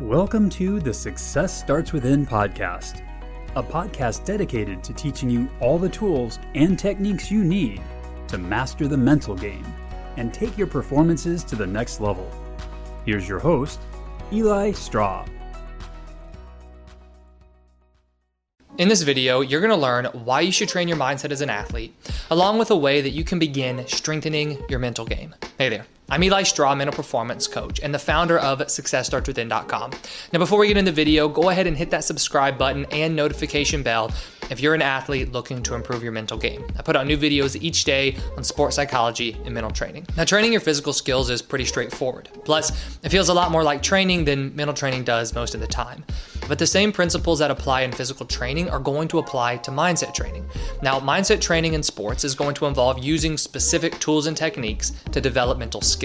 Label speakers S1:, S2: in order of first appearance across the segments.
S1: Welcome to the Success Starts Within podcast, a podcast dedicated to teaching you all the tools and techniques you need to master the mental game and take your performances to the next level. Here's your host, Eli Straw.
S2: In this video, you're going to learn why you should train your mindset as an athlete, along with a way that you can begin strengthening your mental game. Hey there. I'm Eli Straw, mental performance coach, and the founder of SuccessStartsWithin.com. Now, before we get into the video, go ahead and hit that subscribe button and notification bell if you're an athlete looking to improve your mental game. I put out new videos each day on sports psychology and mental training. Now, training your physical skills is pretty straightforward. Plus, it feels a lot more like training than mental training does most of the time. But the same principles that apply in physical training are going to apply to mindset training. Now, mindset training in sports is going to involve using specific tools and techniques to develop mental skills.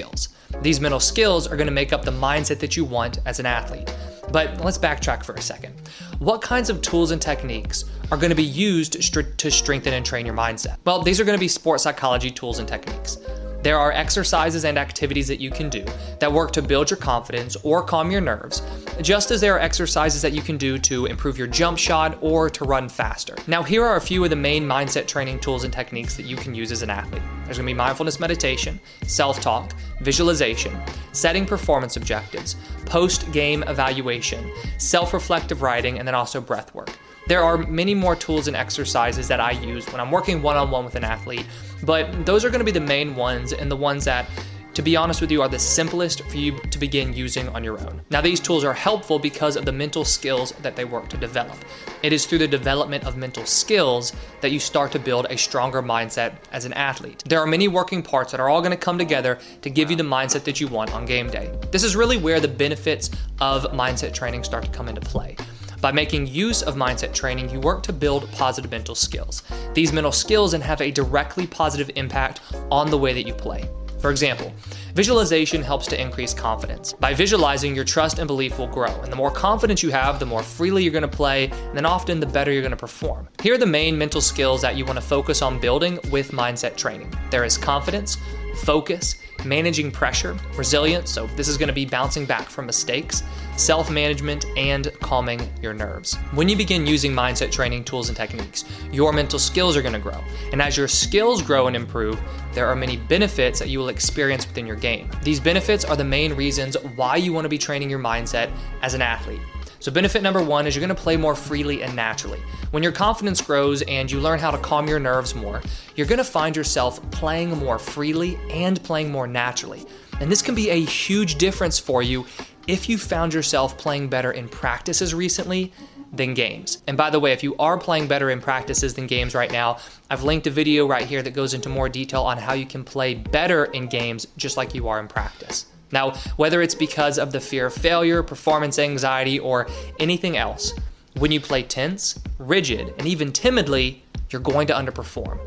S2: These mental skills are going to make up the mindset that you want as an athlete. But let's backtrack for a second. What kinds of tools and techniques are going to be used to strengthen and train your mindset? Well, these are going to be sports psychology tools and techniques. There are exercises and activities that you can do that work to build your confidence or calm your nerves, just as there are exercises that you can do to improve your jump shot or to run faster. Now, here are a few of the main mindset training tools and techniques that you can use as an athlete. There's gonna be mindfulness meditation, self talk, visualization, setting performance objectives, post game evaluation, self reflective writing, and then also breath work. There are many more tools and exercises that I use when I'm working one on one with an athlete, but those are to be the main ones and the ones that to be honest with you, are the simplest for you to begin using on your own. Now, these tools are helpful because of the mental skills that they work to develop. It is through the development of mental skills that you start to build a stronger mindset as an athlete. There are many working parts that are all going to come together to give you the mindset that you want on game day. This is really where the benefits of mindset training start to come into play. By making use of mindset training, you work to build positive mental skills. These mental skills then have a directly positive impact on the way that you play. For example, visualization helps to increase confidence. By visualizing, your trust and belief will grow. And the more confidence you have, the more freely you're going to play, and then often the better you're going to perform. Here are the main mental skills that you want to focus on building with mindset training there is confidence, focus, managing pressure, resilience, so this is going to be bouncing back from mistakes, self management, and calming your nerves. When you begin using mindset training tools and techniques, your mental skills are going to grow. And as your skills grow and improve, there are many benefits that you will experience within your game. These benefits are the main reasons why you want to be training your mindset as an athlete. So, benefit number one is you're gonna play more freely and naturally. When your confidence grows and you learn how to calm your nerves more, you're gonna find yourself playing more freely and playing more naturally. And this can be a huge difference for you if you found yourself playing better in practices recently than games. And by the way, if you are playing better in practices than games right now, I've linked a video right here that goes into more detail on how you can play better in games just like you are in practice. Now, whether it's because of the fear of failure, performance anxiety, or anything else, when you play tense, rigid, and even timidly, you're going to underperform.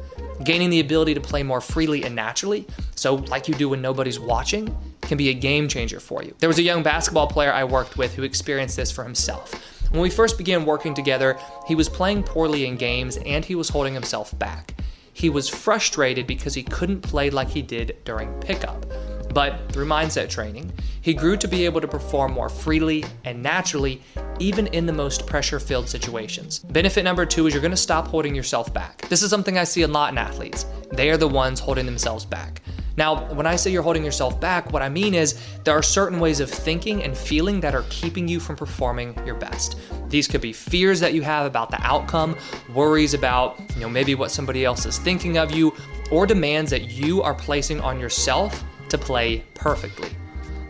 S2: Gaining the ability to play more freely and naturally, so like you do when nobody's watching, can be a game changer for you. There was a young basketball player I worked with who experienced this for himself. When we first began working together, he was playing poorly in games and he was holding himself back. He was frustrated because he couldn't play like he did during pickup. But through mindset training, he grew to be able to perform more freely and naturally, even in the most pressure filled situations. Benefit number two is you're gonna stop holding yourself back. This is something I see a lot in athletes. They are the ones holding themselves back. Now, when I say you're holding yourself back, what I mean is there are certain ways of thinking and feeling that are keeping you from performing your best. These could be fears that you have about the outcome, worries about, you know, maybe what somebody else is thinking of you, or demands that you are placing on yourself to play perfectly.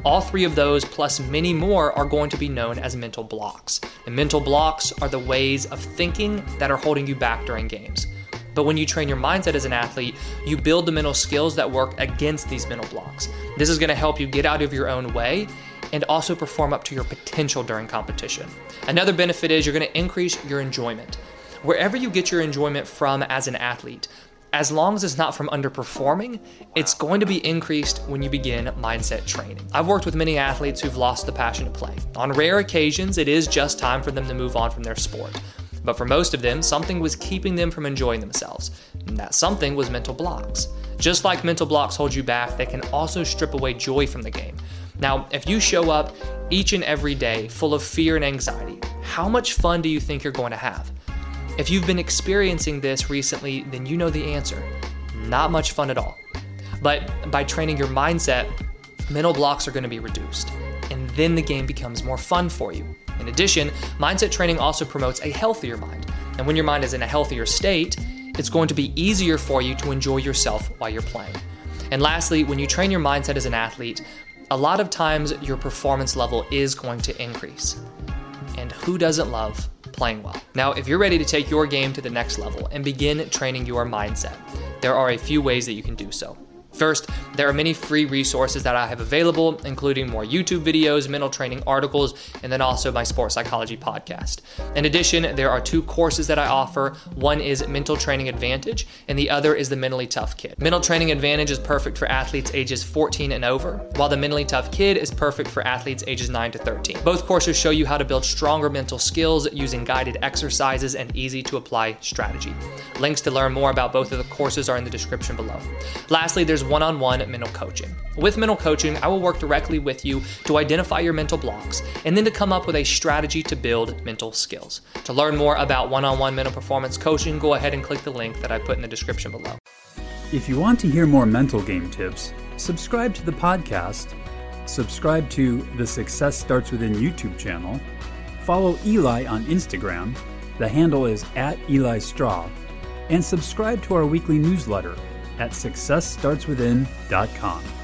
S2: All three of those, plus many more, are going to be known as mental blocks. And mental blocks are the ways of thinking that are holding you back during games. But when you train your mindset as an athlete, you build the mental skills that work against these mental blocks. This is to help you get out of your own way and also perform up to your potential during competition. Another benefit is you're to increase your enjoyment. Wherever you get your enjoyment from as an athlete, as long as it's not from underperforming, it's going to be increased when you begin mindset training. I've worked with many athletes who've lost the passion to play. On rare occasions, it is just time for them to move on from their sport. But for most of them, something was keeping them from enjoying themselves. And that something was mental blocks. Just like mental blocks hold you back, they can also strip away joy from the game. Now, if you show up each and every day full of fear and anxiety, how much fun do you think you're going to have? If you've been experiencing this recently, then you know the answer. Not much fun at all. But by training your mindset, mental blocks are going to be reduced, and then the game becomes more fun for you. In addition, mindset training also promotes a healthier mind. And when your mind is in a healthier state, it's going to be easier for you to enjoy yourself while you're playing. And lastly, when you train your mindset as an athlete, a lot of times your performance level is going to increase. And who doesn't love playing well? Now, if you're ready to take your game to the next level and begin training your mindset, there are a few ways that you can do so. First, there are many free resources that I have available, including more YouTube videos, mental training articles, and then also my sports psychology podcast. In addition, there are two courses that I offer. One is Mental Training Advantage, and the other is the Mentally Tough Kid. Mental Training Advantage is perfect for athletes ages 14 and over, while the Mentally Tough Kid is perfect for athletes ages 9 to 13. Both courses show you how to build stronger mental skills using guided exercises and easy to apply strategy. Links to learn more about both of the courses are in the description below. Lastly, there's one on one mental coaching. With mental coaching, I will work directly with you to identify your mental blocks and then to come up with a strategy to build mental skills. To learn more about one on one mental performance coaching, go ahead and click the link that I put in the description below.
S1: If you want to hear more mental game tips, subscribe to the podcast, subscribe to the Success Starts Within YouTube channel, follow Eli on Instagram, the handle is at Eli Straw, and subscribe to our weekly newsletter at successstartswithin.com.